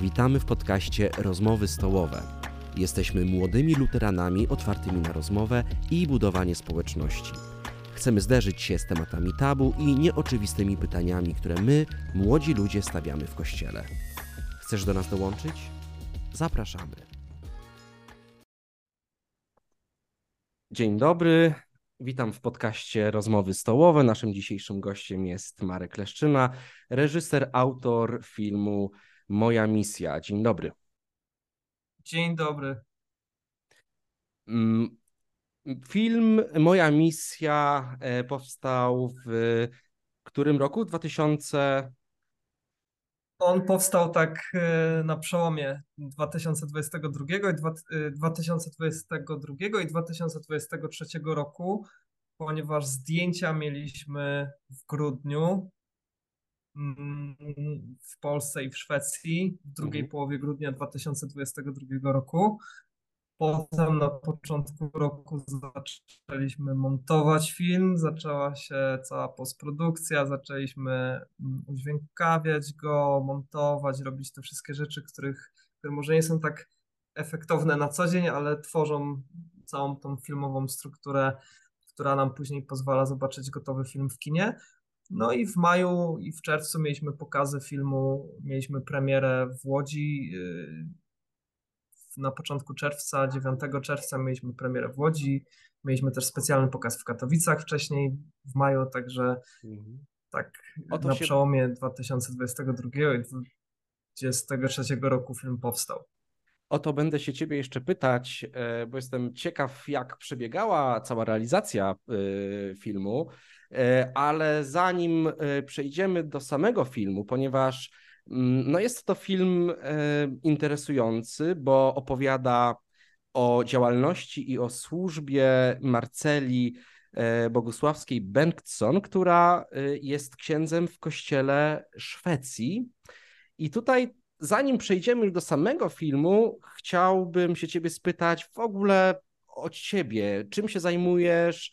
Witamy w podcaście Rozmowy Stołowe. Jesteśmy młodymi luteranami otwartymi na rozmowę i budowanie społeczności. Chcemy zderzyć się z tematami tabu i nieoczywistymi pytaniami, które my, młodzi ludzie, stawiamy w kościele. Chcesz do nas dołączyć? Zapraszamy. Dzień dobry. Witam w podcaście Rozmowy Stołowe. Naszym dzisiejszym gościem jest Marek Leszczyna, reżyser, autor filmu Moja misja. Dzień dobry. Dzień dobry. Mm, film Moja misja e, powstał w którym roku? 2000. On powstał tak e, na przełomie 2022 i 2022 e, i 2023 roku, ponieważ zdjęcia mieliśmy w grudniu w Polsce i w Szwecji w drugiej mhm. połowie grudnia 2022 roku. Potem na początku roku zaczęliśmy montować film, zaczęła się cała postprodukcja, zaczęliśmy mm, udźwiękawiać go, montować, robić te wszystkie rzeczy, których, które może nie są tak efektowne na co dzień, ale tworzą całą tą filmową strukturę, która nam później pozwala zobaczyć gotowy film w kinie. No i w maju i w czerwcu mieliśmy pokazy filmu, mieliśmy premierę w Łodzi, y, na początku czerwca, 9 czerwca mieliśmy premierę w Łodzi, mieliśmy też specjalny pokaz w Katowicach wcześniej w maju, także mhm. tak na się... przełomie 2022 i 2023 roku film powstał. O to będę się ciebie jeszcze pytać, e, bo jestem ciekaw, jak przebiegała cała realizacja e, filmu, e, ale zanim przejdziemy do samego filmu, ponieważ Mm, no jest to film interesujący, bo opowiada o działalności i o służbie Marceli Bogusławskiej Bengtsson, która jest księdzem w kościele Szwecji. I tutaj, zanim przejdziemy już do samego filmu, chciałbym się ciebie spytać w ogóle o ciebie. Czym się zajmujesz?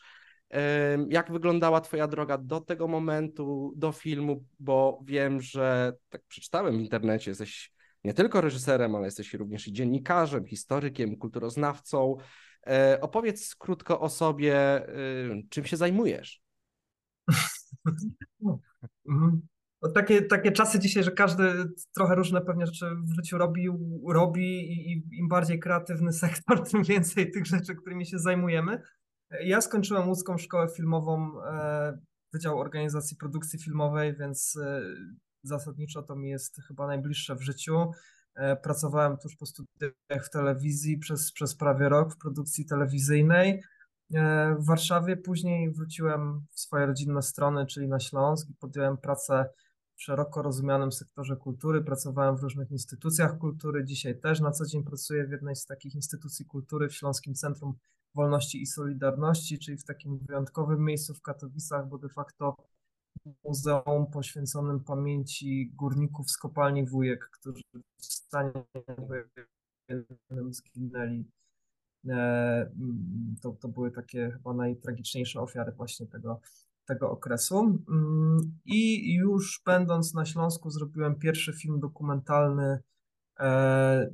Jak wyglądała Twoja droga do tego momentu, do filmu? Bo wiem, że tak przeczytałem w internecie, jesteś nie tylko reżyserem, ale jesteś również i dziennikarzem, historykiem, kulturoznawcą. E, opowiedz krótko o sobie, czym się zajmujesz. No, takie, takie czasy dzisiaj, że każdy trochę różne pewnie rzeczy w życiu robi, robi i im bardziej kreatywny sektor, tym więcej tych rzeczy, którymi się zajmujemy. Ja skończyłem łódzką szkołę filmową, e, Wydział Organizacji Produkcji Filmowej, więc e, zasadniczo to mi jest chyba najbliższe w życiu. E, pracowałem tuż po studiach w telewizji przez, przez prawie rok w produkcji telewizyjnej. W Warszawie później wróciłem w swoje rodzinne strony, czyli na Śląsk i podjąłem pracę szeroko rozumianym sektorze kultury. Pracowałem w różnych instytucjach kultury. Dzisiaj też na co dzień pracuję w jednej z takich instytucji kultury w Śląskim Centrum Wolności i Solidarności, czyli w takim wyjątkowym miejscu w Katowicach, bo de facto muzeum poświęconym pamięci górników z kopalni Wujek, którzy w stanie zginęli. E, to, to były takie chyba najtragiczniejsze ofiary właśnie tego, tego okresu. Mm, I już będąc na Śląsku zrobiłem pierwszy film dokumentalny e,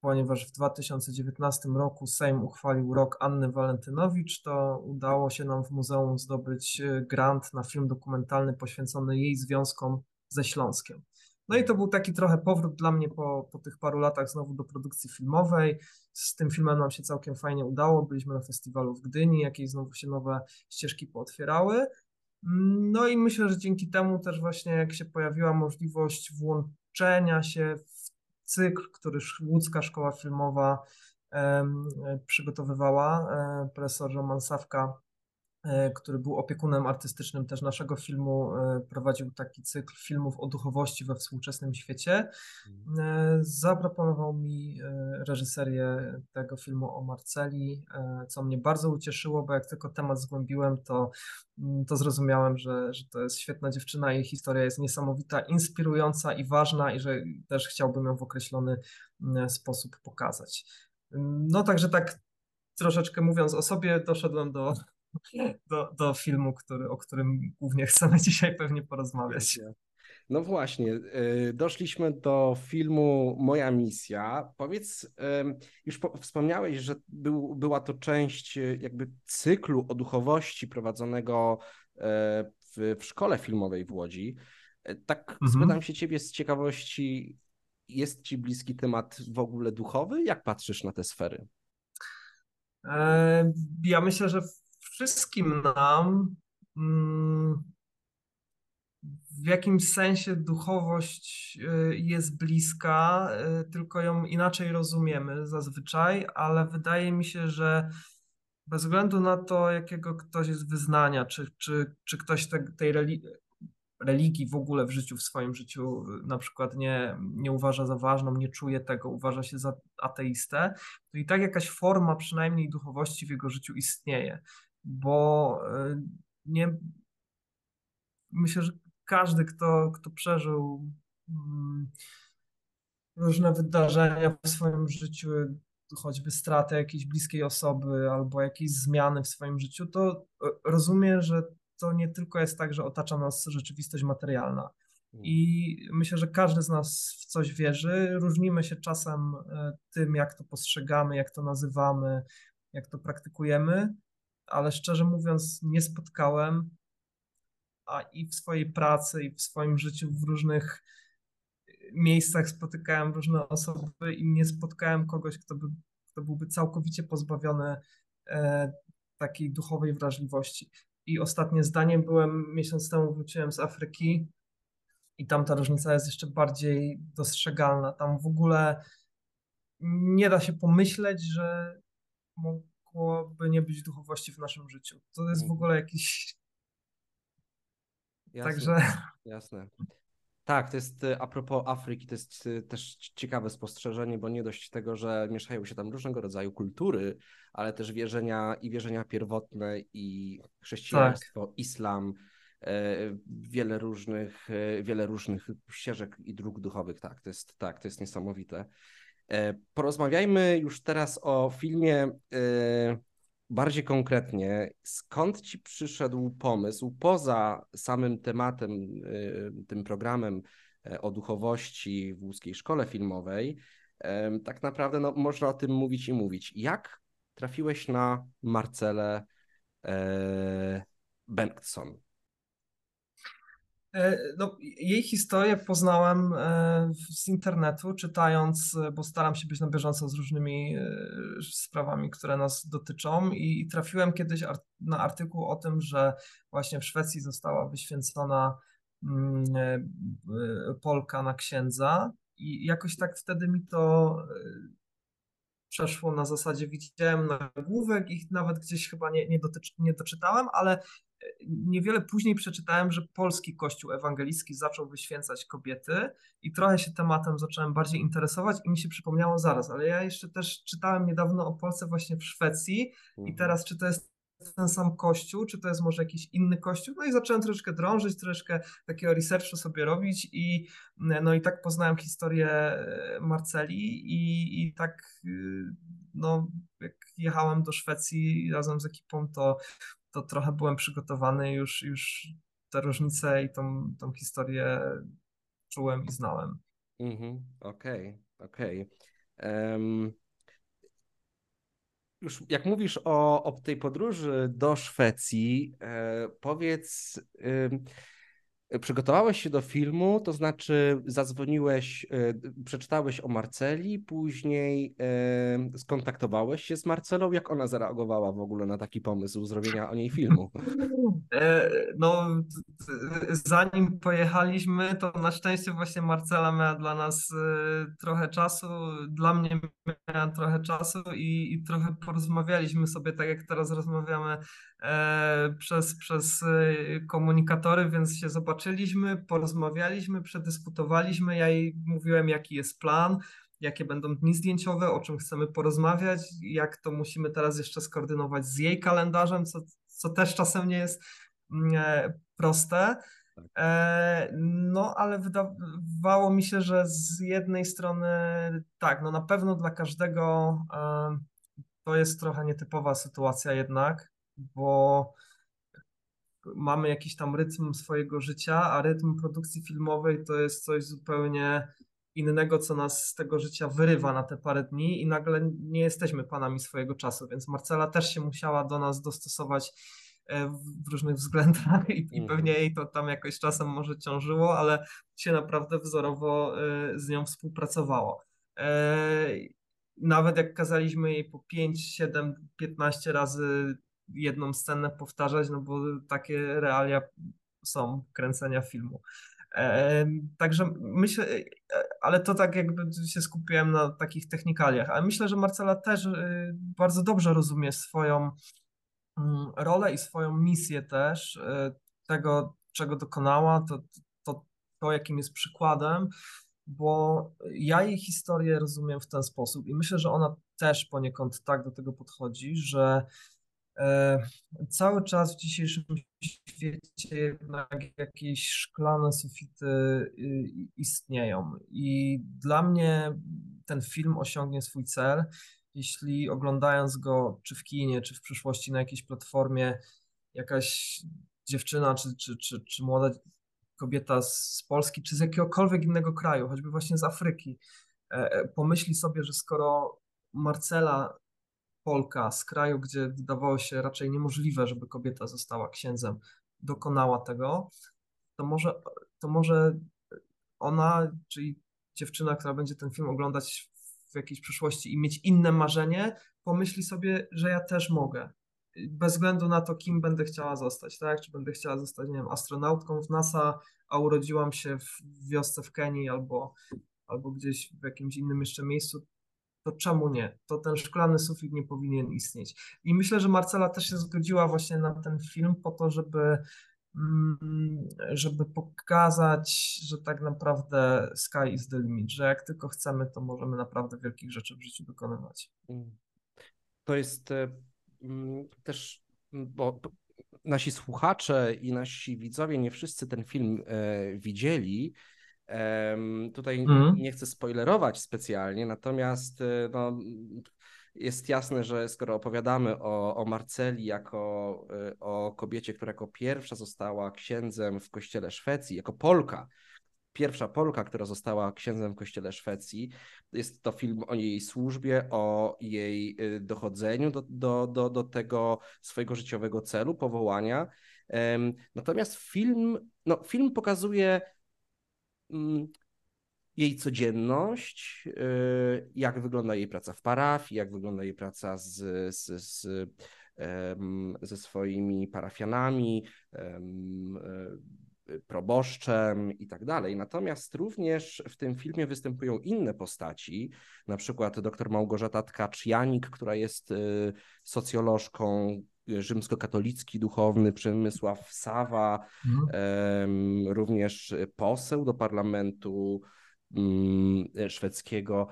ponieważ w 2019 roku Sejm uchwalił rok Anny Walentynowicz, to udało się nam w muzeum zdobyć e, grant na film dokumentalny poświęcony jej związkom ze Śląskiem. No i to był taki trochę powrót dla mnie po, po tych paru latach znowu do produkcji filmowej. Z tym filmem nam się całkiem fajnie udało. Byliśmy na festiwalu w Gdyni, jakieś znowu się nowe ścieżki pootwierały. No i myślę, że dzięki temu też właśnie jak się pojawiła możliwość włączenia się w cykl, który łódzka szkoła filmowa przygotowywała. E, profesor Roman Sawka, który był opiekunem artystycznym też naszego filmu, e, prowadził taki cykl filmów o duchowości we współczesnym świecie. Mhm. Zaproponował mi reżyserię tego filmu o Marceli, co mnie bardzo ucieszyło, bo jak tylko temat zgłębiłem, to, mm, to zrozumiałem, że, że to jest świetna dziewczyna, jej historia jest niesamowita, inspirująca i ważna i że też chciałbym ją w określony mm, sposób pokazać. No także tak troszeczkę mówiąc o sobie, doszedłem do, do, do filmu, który, o którym głównie chcemy dzisiaj pewnie porozmawiać. No właśnie, y, doszliśmy do filmu Moja misja. Powiedz, już wspomniałeś, że był, była to część y, jakby cyklu o duchowości prowadzonego e, w, w szkole filmowej w Łodzi. Tak mhm. spytam się ciebie z ciekawości, jest ci bliski temat w ogóle duchowy? Jak patrzysz na te sfery? E, ja myślę, że wszystkim nam mm, w jakimś sensie duchowość y, jest bliska, y, tylko ją inaczej rozumiemy zazwyczaj, ale wydaje mi się, że bez względu na to, jakiego ktoś jest wyznania, czy, czy, czy ktoś te, tej religii, religii w ogóle w życiu, w swoim życiu y, na przykład nie, nie uważa za ważną, nie czuje tego, uważa się za ateistę, to i tak jakaś forma przynajmniej duchowości w jego życiu istnieje, bo nie, myślę, że każdy, kto, kto przeżył mm, różne wydarzenia w swoim życiu, choćby stratę jakiejś bliskiej osoby albo jakieś zmiany w swoim życiu, to rozumie, że to nie tylko jest tak, że otacza nas rzeczywistość materialna. Mm. I myślę, że każdy z nas w coś wierzy. Różnimy się czasem e, tym, jak to postrzegamy, jak to nazywamy, jak to praktykujemy, ale szczerze mówiąc, nie spotkałem a i w swojej pracy, i w swoim życiu w różnych miejscach spotykałem różne osoby i nie spotkałem kogoś, kto, by, kto byłby całkowicie pozbawiony e, takiej duchowej wrażliwości. I ostatnie zdanie byłem, miesiąc temu wróciłem z Afryki i tam ta różnica jest jeszcze bardziej dostrzegalna. Tam w ogóle nie da się pomyśleć, że mogłoby nie być duchowości w naszym życiu. To jest w mhm. ogóle jakiś Jasne, Także. Jasne. Tak, to jest a propos Afryki, to jest y, też ciekawe spostrzeżenie, bo nie dość tego, że mieszają się tam różnego rodzaju kultury, ale też wierzenia i wierzenia pierwotne i chrześcijaństwo, tak. islam, e, wiele różnych, e, wiele różnych ścieżek i dróg duchowych. Tak, to jest tak, to jest niesamowite. E, porozmawiajmy już teraz o filmie bardziej konkretnie, skąd ci przyszedł pomysł poza samym tematem, y, tym programem e, o duchowości w łódzkiej szkole filmowej? Tak naprawdę no, można o tym mówić i mówić. Jak trafiłeś na Marcelę e, Bengtson? E, no, jej historię poznałem e, z internetu, czytając, e, bo staram się być na bieżąco z różnymi sprawami, które nas dotyczą, i trafiłem kiedyś na artykuł o tym, że właśnie w Szwecji została wyświęcona mm, Polka na księdza, i jakoś tak wtedy mi to przeszło na zasadzie widziałem nagłówek i nawet gdzieś chyba nie, nie, dotycz, nie doczytałem, ale niewiele później przeczytałem, że polski kościół ewangelicki zaczął wyświęcać kobiety i trochę się tematem zacząłem bardziej interesować i mi się przypomniało zaraz, ale ja jeszcze też czytałem niedawno o Polsce właśnie w Szwecji mhm. i teraz czy to jest ten sam kościół, czy to jest może jakiś inny kościół. No i zacząłem troszeczkę drążyć, troszeczkę takiego researchu sobie robić i no i tak poznałem historię e, Marceli i, i tak y, no jak jechałem do Szwecji razem z ekipą, to to trochę byłem przygotowany już, już te różnice i tą, tą historię czułem i znałem. Mhm, okej, okej. Już jak mówisz o, o tej podróży do Szwecji, e, powiedz, Przygotowałeś się do filmu, to znaczy zadzwoniłeś, e, przeczytałeś o Marceli, później e, skontaktowałeś się z Marcelą. Jak ona zareagowała w ogóle na taki pomysł zrobienia o niej filmu? E, no, zanim pojechaliśmy, to na szczęście właśnie Marcela miała dla nas trochę czasu, dla mnie miała trochę czasu i, i trochę porozmawialiśmy sobie, tak jak teraz rozmawiamy przez, przez komunikatory, więc się zobaczyliśmy porozmawialiśmy, przedyskutowaliśmy. Ja jej mówiłem, jaki jest plan, jakie będą dni zdjęciowe, o czym chcemy porozmawiać, jak to musimy teraz jeszcze skoordynować z jej kalendarzem, co, co też czasem nie jest mm, e, proste. Tak. E, no, ale wydawało mi się, że z jednej strony tak, no na pewno dla każdego e, to jest trochę nietypowa sytuacja jednak, bo mamy jakiś tam rytm swojego życia, a rytm produkcji filmowej to jest coś zupełnie innego, co nas z tego życia wyrywa na te parę dni i nagle nie jesteśmy panami swojego czasu, więc Marcela też się musiała do nas dostosować e, w różnych względach i, i pewnie mhm. jej to tam jakoś czasem może ciążyło, ale się naprawdę wzorowo e, z nią współpracowało. E, nawet jak kazaliśmy jej po 5, 7, 15 razy jedną scenę powtarzać, no bo takie realia są kręcenia filmu. Także myślę, ale to tak jakby się skupiłem na takich technikaliach, ale myślę, że Marcela też y, bardzo dobrze rozumie swoją mm, rolę i swoją misję też, y, tego czego dokonała, to, to, to jakim jest przykładem, bo ja jej historię rozumiem w ten sposób i myślę, że ona też poniekąd tak do tego podchodzi, że E, cały czas w dzisiejszym świecie jednak jakieś szklane sufity y, istnieją. I dla mnie ten film osiągnie swój cel, jeśli oglądając go czy w kinie, czy w przyszłości na jakiejś platformie jakaś dziewczyna, czy, czy, czy, czy młoda kobieta z Polski, czy z jakiegokolwiek innego kraju, choćby właśnie z Afryki, e, e, pomyśli sobie, że skoro Marcela Polka z kraju, gdzie wydawało się raczej niemożliwe, żeby kobieta została księdzem, dokonała tego, to może, to może ona, czyli dziewczyna, która będzie ten film oglądać w jakiejś przyszłości i mieć inne marzenie, pomyśli sobie, że ja też mogę. Bez względu na to, kim będę chciała zostać, tak? Czy będę chciała zostać, nie wiem, astronautką w NASA, a urodziłam się w wiosce w Kenii albo, albo gdzieś w jakimś innym jeszcze miejscu, to czemu nie? To ten szklany sufit nie powinien istnieć. I myślę, że Marcela też się zgodziła właśnie na ten film po to, żeby mm, żeby pokazać, że tak naprawdę sky is the limit, że jak tylko chcemy, to możemy naprawdę wielkich rzeczy w życiu dokonywać. Mm. To jest e, mm, też, bo nasi słuchacze i nasi widzowie nie wszyscy ten film e, widzieli, Tutaj mm. nie chcę spoilerować specjalnie, natomiast e, no, jest jasne, że skoro opowiadamy o, o Marceli jako e, o kobiecie, która jako pierwsza została księdzem w kościele Szwecji, jako Polka, pierwsza Polka, która została księdzem w kościele Szwecji. Jest to film o jej służbie, o jej e, dochodzeniu do, do, do, do tego swojego życiowego celu, powołania. Natomiast film, no, film pokazuje jej codzienność, y, jak wygląda jej praca w parafii, jak wygląda jej praca z, z, z, ze swoimi parafianami, e, proboszczem i tak dalej. Natomiast również w tym filmie występują inne postaci, na przykład dr Małgorzata Tkacz-Janik, która jest y, socjolożką, rzymskokatolicki duchowny Przemysław Sawa, mhm. również poseł do parlamentu mm, szwedzkiego.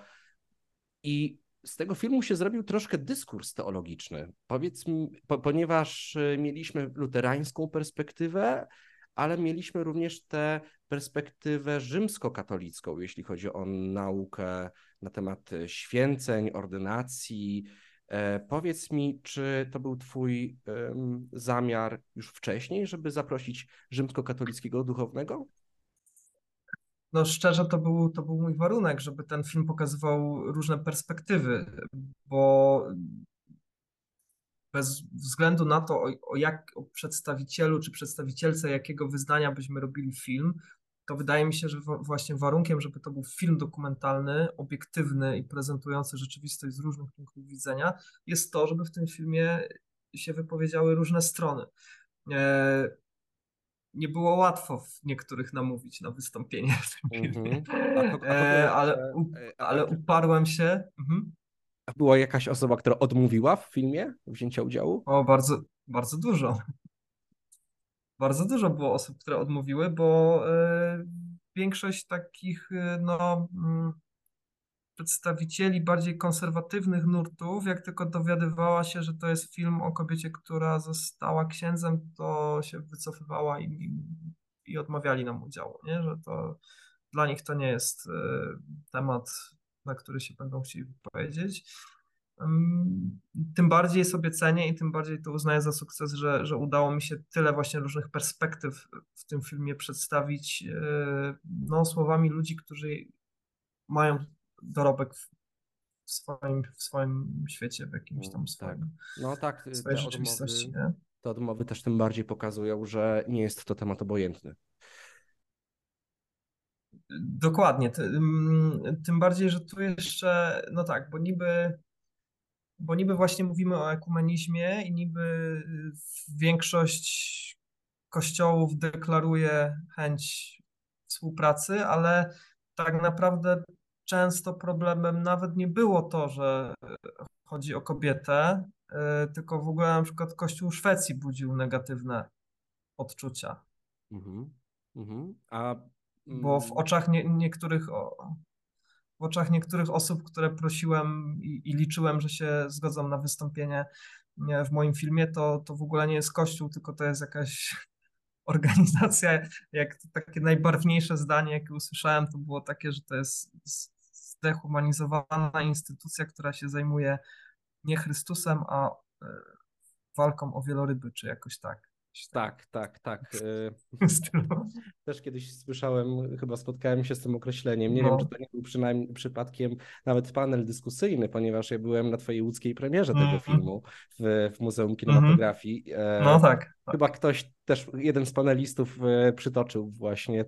I z tego filmu się zrobił troszkę dyskurs teologiczny. Powiedz mi, po, ponieważ e, mieliśmy luterańską perspektywę, ale mieliśmy również tę perspektywę rzymskokatolicką, jeśli chodzi o naukę na temat święceń, ordynacji, E, powiedz mi, czy to był Twój zamiar już wcześniej, żeby zaprosić rzymskokatolickiego duchownego? No szczerze, to był, to był mój warunek, żeby ten film pokazywał różne perspektywy, bo bez względu na to, o, o jak o przedstawicielu czy przedstawicielce jakiego wyznania byśmy robili film, to wydaje mi się, że właśnie warunkiem, żeby to był film dokumentalny, obiektywny i prezentujący rzeczywistość z różnych punktów widzenia, jest to, żeby w tym filmie się wypowiedziały różne strony. E, nie było łatwo w niektórych namówić na wystąpienie w tym filmie, e, ale, ale uparłem się. Mhm. A była jakaś osoba, która odmówiła w filmie wzięcia udziału? O, bardzo, bardzo dużo bardzo dużo było osób, które odmówiły, bo e, większość takich e, no, mm, przedstawicieli bardziej konserwatywnych nurtów, jak tylko dowiadywała się, że to jest film o kobiecie, która została księdzem, to się wycofywała i, i, odmawiali nam udziału, nie? że to dla nich to nie jest e, temat, na który się będą chcieli wypowiedzieć. Tym bardziej sobie cenię i tym bardziej to uznaję za sukces, że, że udało mi się tyle właśnie różnych perspektyw w tym filmie przedstawić e, no, słowami ludzi, którzy mają dorobek w swoim, w swoim świecie, w jakimś tam swoim. Tak. No tak, te rzeczywistości. Odmowy, te odmowy też tym bardziej pokazują, że nie jest to temat obojętny. Dokładnie. Tym bardziej, że tu jeszcze, no tak, bo niby bo niby właśnie mówimy o ekumenizmie i niby większość kościołów deklaruje chęć współpracy, ale tak naprawdę często problemem nawet nie było to, że chodzi o kobietę, y, tylko w ogóle na przykład Kościół Szwecji budził negatywne odczucia. Mhm. Mhm. A, Bo w mm, oczach nie, niektórych w oczach niektórych osób, które prosiłem i, i, liczyłem, że się zgodzą na wystąpienie w moim filmie, to, to w ogóle nie jest kościół, tylko to jest jakaś organizacja. Jak takie najbarwniejsze zdanie, jakie usłyszałem, to było takie, że to jest zdehumanizowana instytucja, która się zajmuje nie Chrystusem, a e, walką o wieloryby, czy jakoś tak. Tak, tak, tak. E, też kiedyś słyszałem, chyba spotkałem się z tym określeniem. Nie no. wiem, czy to nie był przynajmniej przypadkiem nawet panel dyskusyjny, ponieważ ja byłem na twojej łódzkiej premierze tego mm -hmm. filmu w, w Muzeum Kinematografii. Mm -hmm. No tak, tak. Chyba ktoś też, jeden z panelistów przytoczył właśnie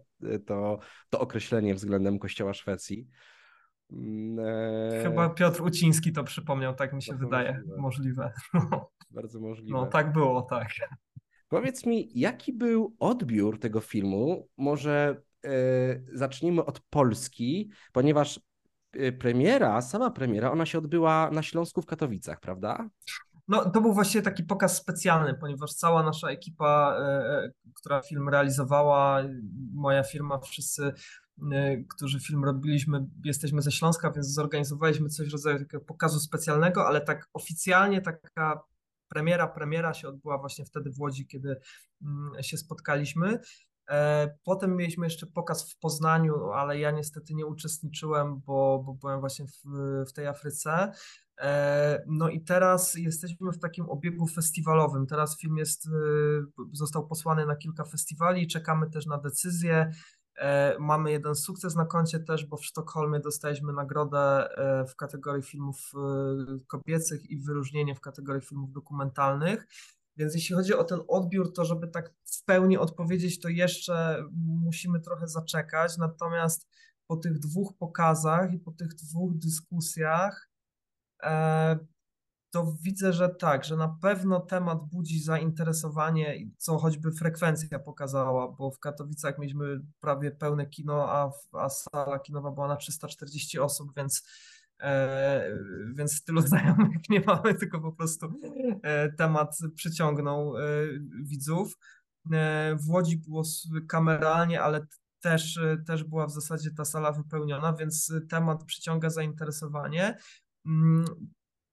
to, to określenie względem Kościoła Szwecji. Mm, e, Chyba Piotr Uciński to przypomniał, tak mi się wydaje. Możliwe. możliwe. Bardzo możliwe. No tak było, tak. Powiedz mi, jaki był odbiór tego filmu? Może e, zacznijmy od Polski, ponieważ e, premiera, sama premiera, ona się odbyła na Śląsku w Katowicach, prawda? No, to był właściwie taki pokaz specjalny, ponieważ cała nasza ekipa, która film realizowała, moja firma, wszyscy którzy film robiliśmy, jesteśmy ze Śląska, więc zorganizowaliśmy coś w rodzaju takiego pokazu specjalnego, ale tak oficjalnie taka premiera, premiera się odbyła właśnie wtedy w Łodzi, kiedy mm, się spotkaliśmy. E, potem mieliśmy jeszcze pokaz w Poznaniu, ale ja niestety nie uczestniczyłem, bo, bo byłem właśnie w, w tej Afryce. E, no i teraz jesteśmy w takim obiegu festiwalowym. Teraz film jest, y, został posłany na kilka festiwali, czekamy też na decyzję. E, mamy jeden sukces na koncie też, bo w Sztokholmie dostaliśmy nagrodę e, w kategorii filmów e, kobiecych i wyróżnienie w kategorii filmów dokumentalnych. Więc jeśli chodzi o ten odbiór, to żeby tak w pełni odpowiedzieć, to jeszcze musimy trochę zaczekać. Natomiast po tych dwóch pokazach i po tych dwóch dyskusjach to widzę, że tak, że na pewno temat budzi zainteresowanie, co choćby frekwencja pokazała, bo w Katowicach mieliśmy prawie pełne kino, a, a sala kinowa była na 340 osób, więc, e, więc tylu znajomych nie mamy, tylko po prostu e, temat przyciągnął e, widzów. E, w Łodzi było kameralnie, ale też, też była w zasadzie ta sala wypełniona, więc temat przyciąga zainteresowanie.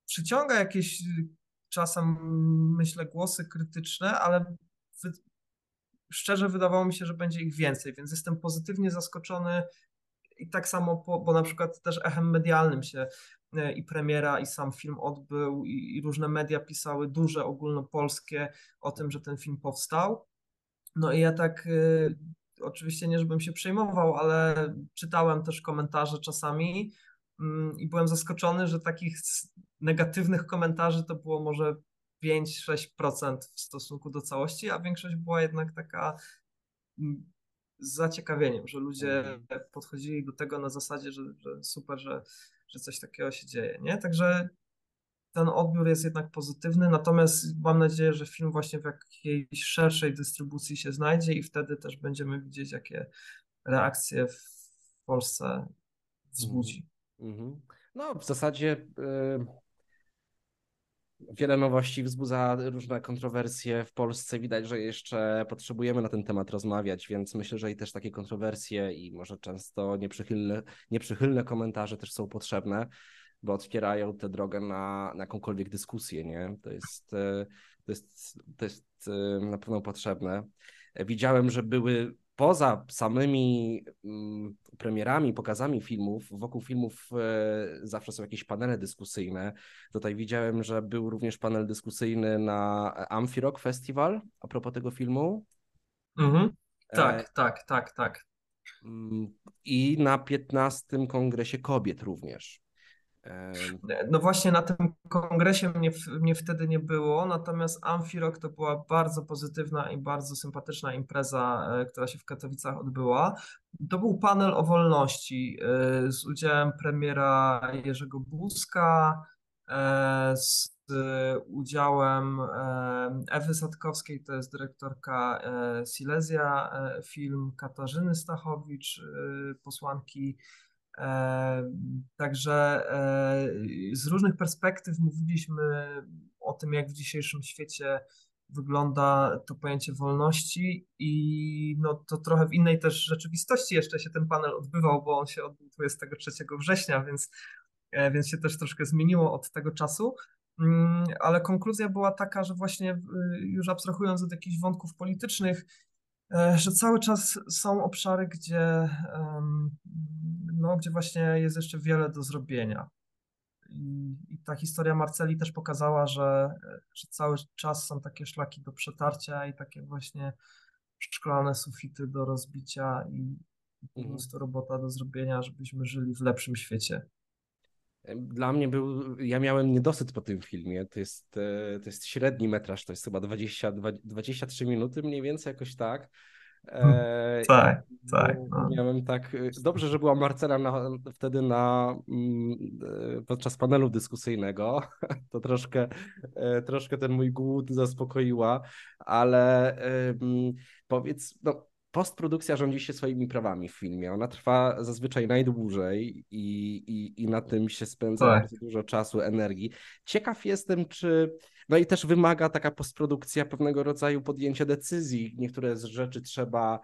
Przyciąga jakieś y, czasem, myślę, głosy krytyczne, ale wy... szczerze wydawało mi się, że będzie ich więcej, więc jestem pozytywnie zaskoczony i tak samo, po, bo na przykład też echem medialnym się y, i premiera, i sam film odbył, i, i różne media pisały duże, ogólnopolskie o tym, że ten film powstał. No i ja tak y, oczywiście nie, żebym się przejmował, ale czytałem też komentarze czasami i byłem zaskoczony, że takich negatywnych komentarzy to było może 5-6% w stosunku do całości, a większość była jednak taka mm, z zaciekawieniem, że ludzie mhm. podchodzili do tego na zasadzie, że, że super, że, że coś takiego się dzieje, nie? Także ten odbiór jest jednak pozytywny, natomiast mam nadzieję, że film właśnie w jakiejś szerszej dystrybucji się znajdzie i wtedy też będziemy widzieć, jakie reakcje w Polsce wzbudzi. -hmm. No, w zasadzie y, Wiele nowości wzbudza różne kontrowersje w Polsce. Widać, że jeszcze potrzebujemy na ten temat rozmawiać, więc myślę, że i też takie kontrowersje i może często nieprzychylne, nieprzychylne komentarze też są potrzebne, bo otwierają tę drogę na, na jakąkolwiek dyskusję. Nie? To, jest, to, jest, to jest na pewno potrzebne. Widziałem, że były poza samymi mm, premierami, pokazami filmów, wokół filmów zawsze są jakieś panele dyskusyjne. Tutaj widziałem, że był również panel dyskusyjny na Amphirock Festival a propos tego filmu. Mhm. Tak, e... tak, tak, tak. Mm, I na 15 Kongresie Kobiet również. No właśnie na tym kongresie mnie, mnie wtedy nie było, natomiast Amfirok to była bardzo pozytywna i bardzo sympatyczna impreza, e, która się w Katowicach odbyła. To był panel o wolności e, z udziałem premiera Jerzego Buzka, e, z udziałem Ewy Sadkowskiej, to jest dyrektorka Silesia Film, Katarzyny Stachowicz, posłanki Także e, z różnych perspektyw mówiliśmy o tym, jak w dzisiejszym świecie wygląda to pojęcie wolności i no, to trochę w innej też rzeczywistości jeszcze się ten panel odbywał, bo on się odbył 23 września, więc, e, więc się też troszkę zmieniło od tego czasu. Mm, ale konkluzja była taka, że właśnie y, już abstrahując od jakichś wątków politycznych, E, że cały czas są obszary, gdzie, no, gdzie właśnie jest jeszcze wiele do zrobienia. I, I, ta historia Marceli też pokazała, że, że cały czas są takie szlaki do przetarcia i takie właśnie szklane sufity do rozbicia i po mhm. prostu robota do zrobienia, żebyśmy żyli w lepszym świecie. Dla mnie był, ja miałem niedosyt po tym filmie. To jest, e, to jest średni metraż, to jest chyba 20, 23 minuty mniej więcej, jakoś tak. E, tak, tak. No. Miałem tak. E, dobrze, że była Marcela na, wtedy na, mm, e, podczas panelu dyskusyjnego. To troszkę, troszkę ten mój głód zaspokoiła, ale powiedz, no, postprodukcja rządzi się swoimi prawami w filmie. Ona trwa zazwyczaj najdłużej i, i, i na tym się spędza tak. bardzo dużo czasu, energii. Ciekaw jestem, czy. No i też wymaga taka postprodukcja pewnego rodzaju podjęcia decyzji. Niektóre z rzeczy trzeba.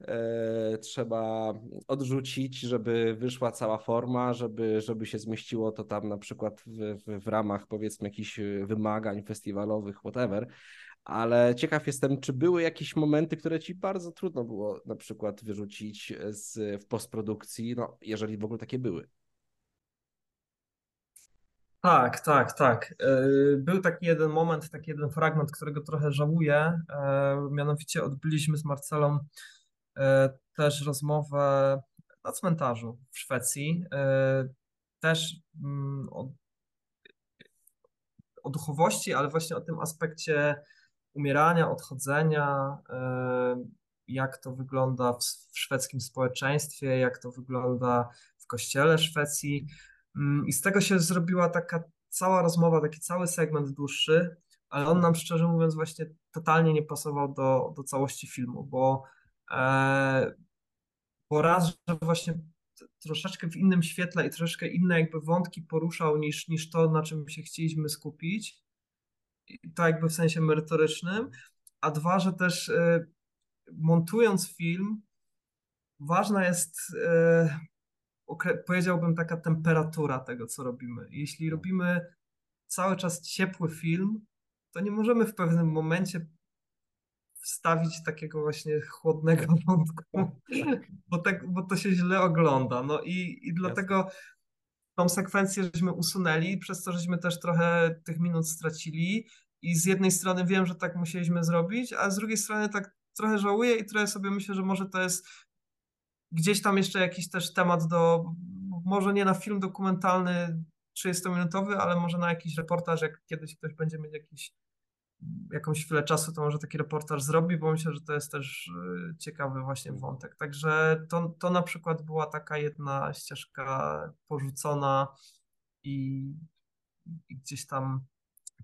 E, trzeba odrzucić, żeby wyszła cała forma, żeby, żeby się zmieściło to tam na przykład w, w, w ramach powiedzmy jakichś wymagań festiwalowych, whatever ale ciekaw jestem, czy były jakieś momenty, które ci bardzo trudno było na przykład wyrzucić z, w postprodukcji, no jeżeli w ogóle takie były. Tak, tak, tak. E, był taki jeden moment, taki jeden fragment, którego trochę żałuję. E, mianowicie odbyliśmy z Marcelą e, też rozmowę na cmentarzu w Szwecji. Też mm, o, o duchowości, ale właśnie o tym aspekcie umierania, odchodzenia, e, jak to wygląda w, szwedzkim społeczeństwie, jak to wygląda w kościele Szwecji. Mm, I z tego się zrobiła taka cała rozmowa, taki cały segment dłuższy, ale on nam szczerze mówiąc właśnie totalnie nie pasował do, do całości filmu, bo, e, bo raz, że właśnie troszeczkę w innym świetle i troszeczkę inne jakby wątki poruszał niż, niż to, na czym się chcieliśmy skupić, to jakby w sensie merytorycznym, a dwa, że też y, montując film, ważna jest, y, powiedziałbym, taka temperatura tego, co robimy. Jeśli robimy cały czas ciepły film, to nie możemy w pewnym momencie wstawić takiego właśnie chłodnego wątku, bo, tak, bo to się źle ogląda. No i, i dlatego tą sekwencję żeśmy usunęli, przez to żeśmy też trochę tych minut stracili. I z jednej strony wiem, że tak musieliśmy zrobić, a z drugiej strony tak trochę żałuję i trochę sobie myślę, że może to jest gdzieś tam jeszcze jakiś też temat do, może nie na film dokumentalny 30-minutowy, ale może na jakiś reportaż, jak kiedyś ktoś będzie mieć jakiś jakąś chwilę czasu, to może taki reportaż zrobi, bo myślę, że to jest też y, ciekawy właśnie wątek. Także to, to na przykład była taka jedna ścieżka porzucona i, i gdzieś tam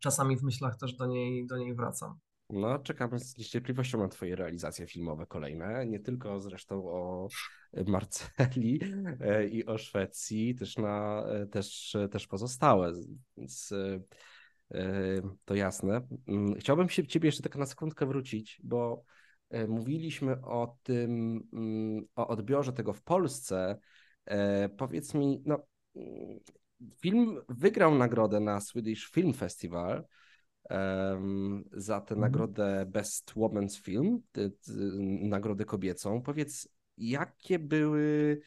czasami w myślach też do niej, do niej wracam. No, czekamy z niecierpliwością na Twoje realizacje filmowe kolejne. Nie tylko zresztą o Marceli e, i o Szwecji, też na e, też, też pozostałe. Więc e, to jasne. Mm, chciałbym się Ciebie jeszcze tak na sekundkę wrócić, bo mówiliśmy o tym, mm, o odbiorze tego w Polsce. Powiedz mi, no, mm, film wygrał nagrodę na Swedish Film Festival. za tę mhm. nagrodę Best Woman's Film, nagrodę kobiecą. Powiedz, jakie były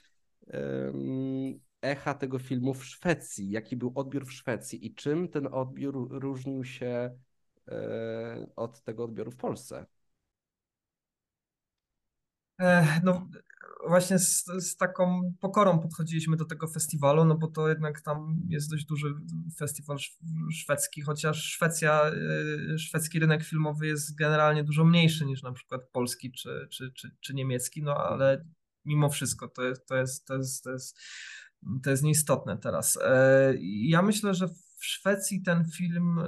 echa tego filmu w Szwecji? Jaki był odbiór w Szwecji i czym ten odbiór różnił się e, od tego odbioru w Polsce? E, no, właśnie z, z, taką pokorą podchodziliśmy do tego festiwalu, no bo to jednak tam jest dość duży festiwal szwedzki, chociaż Szwecja, e, szwedzki rynek filmowy jest generalnie dużo mniejszy niż na przykład polski czy, czy, czy, czy niemiecki, no ale mimo wszystko to jest, to jest, to jest, to jest, to jest nieistotne teraz. E, ja myślę, że w Szwecji ten film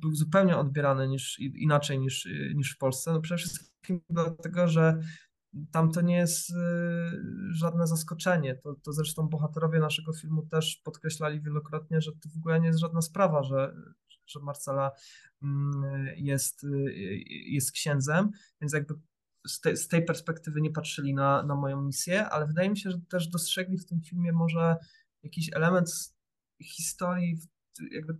był zupełnie odbierany niż, inaczej niż, niż w Polsce. No przede wszystkim dlatego, że tam to nie jest y, żadne zaskoczenie. To, to zresztą bohaterowie naszego filmu też podkreślali wielokrotnie, że to w ogóle nie jest żadna sprawa, że, że Marcela mm, jest, jest księdzem, więc jakby z, te, z tej perspektywy nie patrzyli na, na moją misję, ale wydaje mi się, że też dostrzegli w tym filmie może jakiś element historii, jakby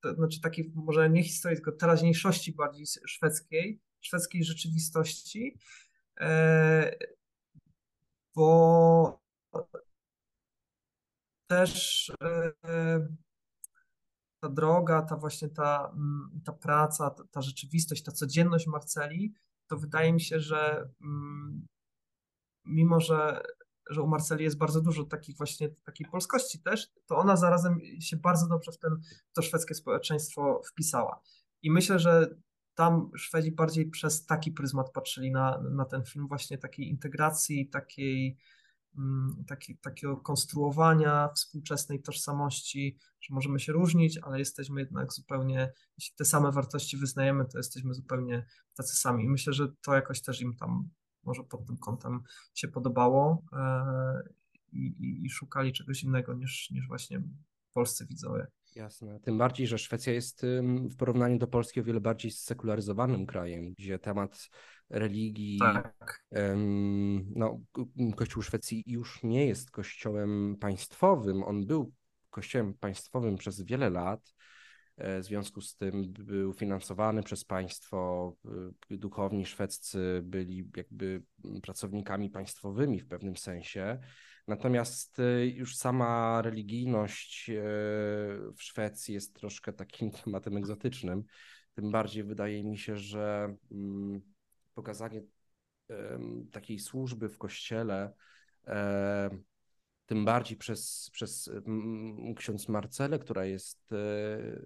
to znaczy takiej może nie historii, tylko teraźniejszości bardziej szwedzkiej, szwedzkiej rzeczywistości, E, bo też e, ta droga, ta właśnie ta, mm, ta praca, ta, ta rzeczywistość, ta codzienność Marceli, to wydaje mi się, że mm, mimo, że, że u Marceli jest bardzo dużo takich właśnie takiej polskości też, to ona zarazem się bardzo dobrze w, ten, w to szwedzkie społeczeństwo wpisała. I myślę, że tam Szwedzi bardziej przez taki pryzmat patrzyli na, na ten film, właśnie takiej integracji, takiej, taki, takiego konstruowania współczesnej tożsamości, że możemy się różnić, ale jesteśmy jednak zupełnie, jeśli te same wartości wyznajemy, to jesteśmy zupełnie tacy sami. I myślę, że to jakoś też im tam może pod tym kątem się podobało e, i, i, i szukali czegoś innego niż, niż właśnie polscy widzowie. Jasne. Tym bardziej, że Szwecja jest w porównaniu do Polski o wiele bardziej sekularyzowanym krajem, gdzie temat religii, tak. no, Kościół Szwecji już nie jest kościołem państwowym. On był kościołem państwowym przez wiele lat. E, w związku z tym był finansowany przez państwo. E, duchowni szwedzcy byli jakby pracownikami państwowymi w pewnym sensie. Natomiast y, już sama religijność w Szwecji jest troszkę takim tematem egzotycznym. Tym bardziej wydaje mi się, że pokazanie takiej służby w kościele, tym bardziej przez, przez ksiądz Marcelę, która jest y,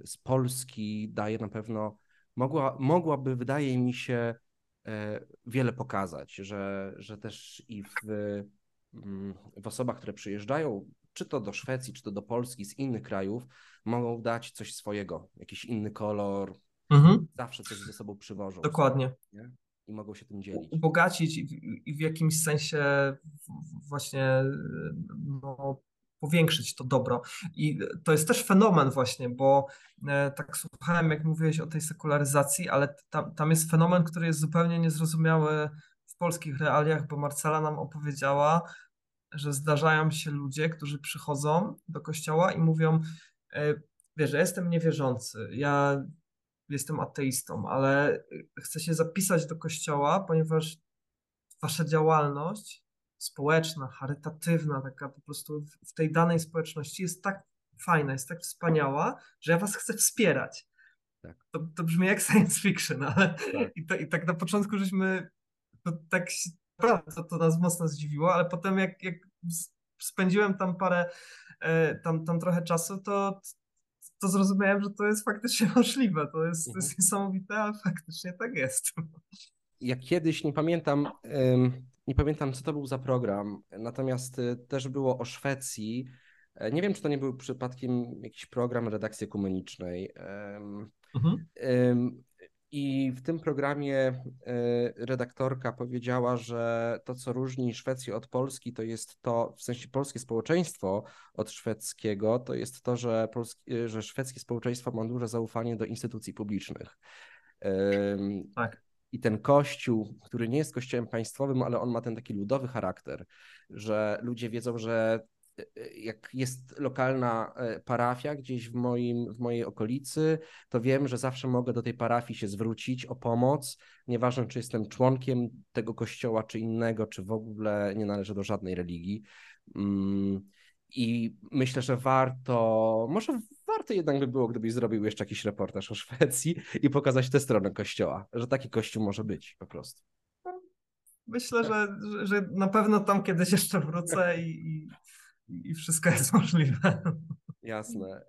z Polski, daje na pewno, mogła, mogłaby, wydaje mi się, e, wiele pokazać, że, że też i w Mm, w osobach, które przyjeżdżają, czy to do Szwecji, czy to do Polski, z innych krajów, mogą dać coś swojego, jakiś inny kolor, mhm. zawsze coś ze sobą przywożą. Dokładnie. Nie? I mogą się tym dzielić. Ubogacić i w, jakimś sensie właśnie no, powiększyć to dobro. I to jest też fenomen właśnie, bo e, tak słuchałem, jak mówiłeś o tej sekularyzacji, ale tam, tam jest fenomen, który jest zupełnie niezrozumiały w polskich realiach, bo Marcela nam opowiedziała, że zdarzają się ludzie, którzy przychodzą do kościoła i mówią, e, wiesz, ja jestem niewierzący, ja jestem ateistą, ale chcę się zapisać do kościoła, ponieważ wasza działalność społeczna, charytatywna, taka po prostu w tej danej społeczności jest tak fajna, jest tak wspaniała, że ja was chcę wspierać. Tak. To, to brzmi jak science fiction, ale tak. I, to, i tak na początku żeśmy to tak naprawdę to, to nas mocno zdziwiło, ale potem jak, jak spędziłem tam parę, e, tam, tam trochę czasu, to, to zrozumiałem, że to jest faktycznie możliwe. To jest, to jest mhm. niesamowite, ale faktycznie tak jest. Ja kiedyś nie pamiętam, nie pamiętam, co to był za program, natomiast e, też było o Szwecji. E, nie wiem, czy to nie był przypadkiem jakiś program redakcji ekumenicznej. Mhm. I w tym programie e, redaktorka powiedziała, że to, co różni Szwecję od Polski, to jest to, w sensie polskie społeczeństwo od szwedzkiego, to jest to, że, polski, że szwedzkie społeczeństwo ma duże zaufanie do instytucji publicznych. Tak. I ten kościół, który nie jest kościołem państwowym, ale on ma ten taki ludowy charakter, że ludzie wiedzą, że jak jest lokalna parafia gdzieś w, moim, w mojej okolicy, to wiem, że zawsze mogę do tej parafii się zwrócić o pomoc. Nieważne, czy jestem członkiem tego kościoła, czy innego, czy w ogóle nie należę do żadnej religii. Mm, I myślę, że warto, może warto jednak by było, gdybyś zrobił jeszcze jakiś reportaż o Szwecji i pokazać tę stronę kościoła, że taki kościół może być po prostu. Myślę, że, że na pewno tam kiedyś jeszcze wrócę i, i, i wszystko jest możliwe. Jasne.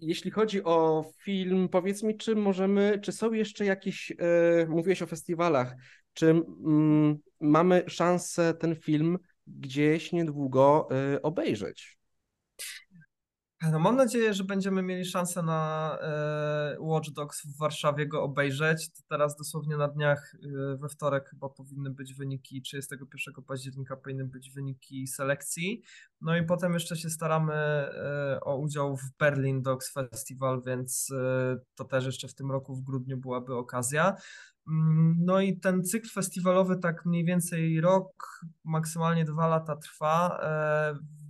Jeśli chodzi o film, powiedz mi, czy możemy, czy są jeszcze jakieś, e, mówiłeś o festiwalach, czy mm, mamy szansę ten film gdzieś niedługo y, obejrzeć. No mam nadzieję, że będziemy mieli szansę na e, Watch Dogs w Warszawie go obejrzeć. Teraz dosłownie na dniach e, we wtorek chyba powinny być wyniki, 31 października powinny być wyniki selekcji. No i potem jeszcze się staramy e, o udział w Berlin Dogs Festival, więc to też jeszcze w tym roku w grudniu byłaby okazja. Mm, no i ten cykl festiwalowy tak mniej więcej rok, maksymalnie dwa lata trwa,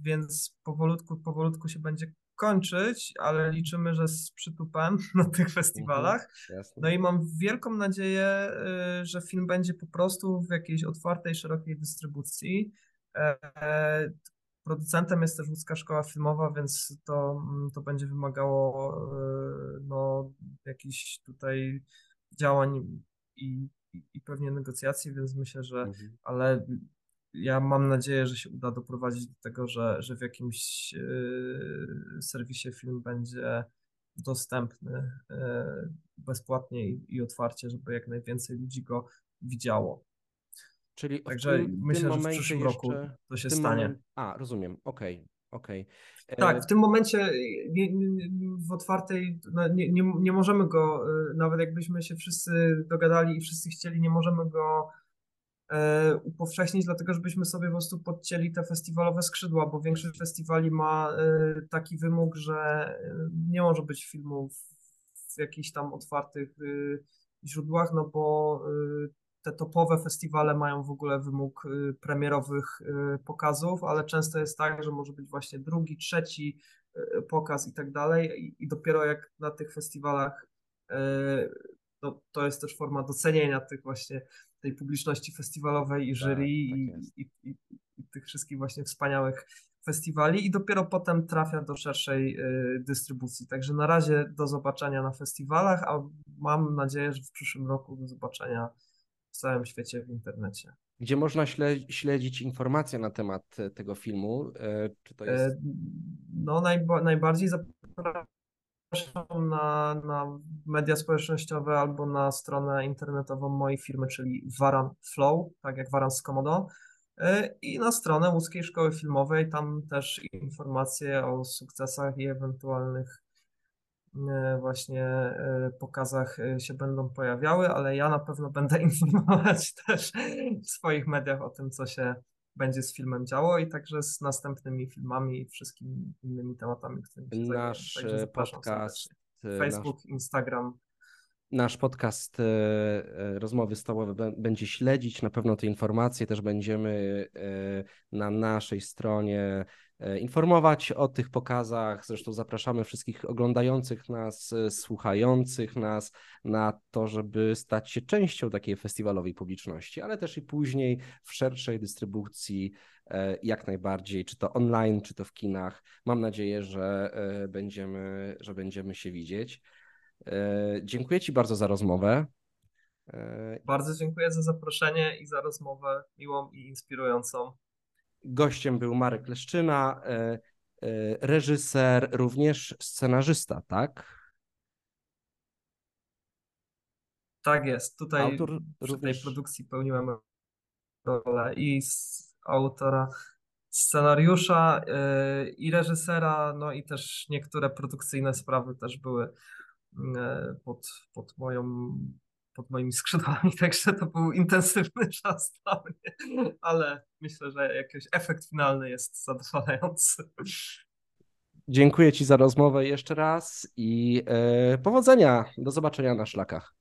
więc powolutku, powolutku się będzie kończyć, ale liczymy, że z przytupem na tych festiwalach. Mhm, no i mam wielką nadzieję, e, że film będzie po prostu w jakiejś otwartej, szerokiej dystrybucji. E, producentem jest też Łódzka Szkoła Filmowa, więc to, mm, to będzie wymagało no, jakichś tutaj działań i, i, pewnie negocjacje, więc myślę, że mhm. ale ja mam nadzieję, że się uda doprowadzić do tego, że, że w jakimś yy, serwisie film będzie dostępny yy, bezpłatnie i, i, otwarcie, żeby jak najwięcej ludzi go widziało. Czyli Także tym, myślę, że w przyszłym roku to się stanie. Moment... A, rozumiem, okej. Okay. Okay. Tak, e, w tym momencie w otwartej no nie, nie, nie możemy go, e, nawet jakbyśmy się wszyscy dogadali i wszyscy chcieli, nie możemy go upowszechnić, dlatego żebyśmy sobie po prostu podcięli te festiwalowe skrzydła, bo większość festiwali ma e, taki wymóg, że e, nie może być filmów w jakichś tam otwartych e, źródłach, no bo te topowe festiwale mają w ogóle wymóg premierowych pokazów, ale często jest tak, że może być właśnie drugi, trzeci pokaz i tak dalej i dopiero jak na tych festiwalach to, to jest też forma docenienia tych właśnie tej publiczności festiwalowej i jury tak, i, tak i, i, i, tych wszystkich właśnie wspaniałych festiwali i dopiero potem trafia do szerszej dystrybucji. Także na razie do zobaczenia na festiwalach, a mam nadzieję, że w przyszłym roku do zobaczenia w całym świecie w internecie. Gdzie można śledzić informacje na temat e, tego filmu? E, czy to jest... E, no najba najbardziej zapraszam na, na media społecznościowe albo na stronę internetową mojej firmy, czyli Varan Flow, tak jak Varan z Komodo i na stronę Łódzkiej Szkoły Filmowej, tam też informacje o sukcesach i ewentualnych E, właśnie e, pokazach się będą pojawiały, ale ja na pewno będę informować też w swoich mediach o tym, co się będzie z filmem działo i także z następnymi filmami i wszystkimi innymi tematami, którymi się Nasz podcast, Facebook, nasz... Instagram. Nasz podcast Rozmowy Stołowe będzie śledzić na pewno te informacje. Też będziemy na naszej stronie E, informować o tych pokazach. Zresztą zapraszamy wszystkich oglądających nas, e, słuchających nas na to, żeby stać się częścią takiej festiwalowej publiczności, ale też i później w szerszej dystrybucji, e, jak najbardziej, czy to online, czy to w kinach. Mam nadzieję, że będziemy, że będziemy się widzieć. Dziękuję Ci bardzo za rozmowę. Bardzo dziękuję za zaproszenie i za rozmowę miłą i inspirującą. Gościem był Marek Leszczyna, e, e, reżyser, również scenarzysta, tak? Tak jest. Tutaj Autor przy również... tej produkcji pełniłem rolę i autora scenariusza e, i reżysera, no i też niektóre produkcyjne sprawy też były pod, pod moją pod moimi skrzydłami, także to był intensywny czas dla mnie, ale myślę, że jakiś efekt finalny jest zadowalający. Dziękuję Ci za rozmowę jeszcze raz i e, powodzenia. Do zobaczenia na szlakach.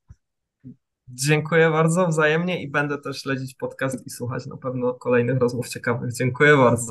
Dziękuję bardzo wzajemnie i będę też śledzić podcast i słuchać na pewno kolejnych rozmów ciekawych. Dziękuję bardzo.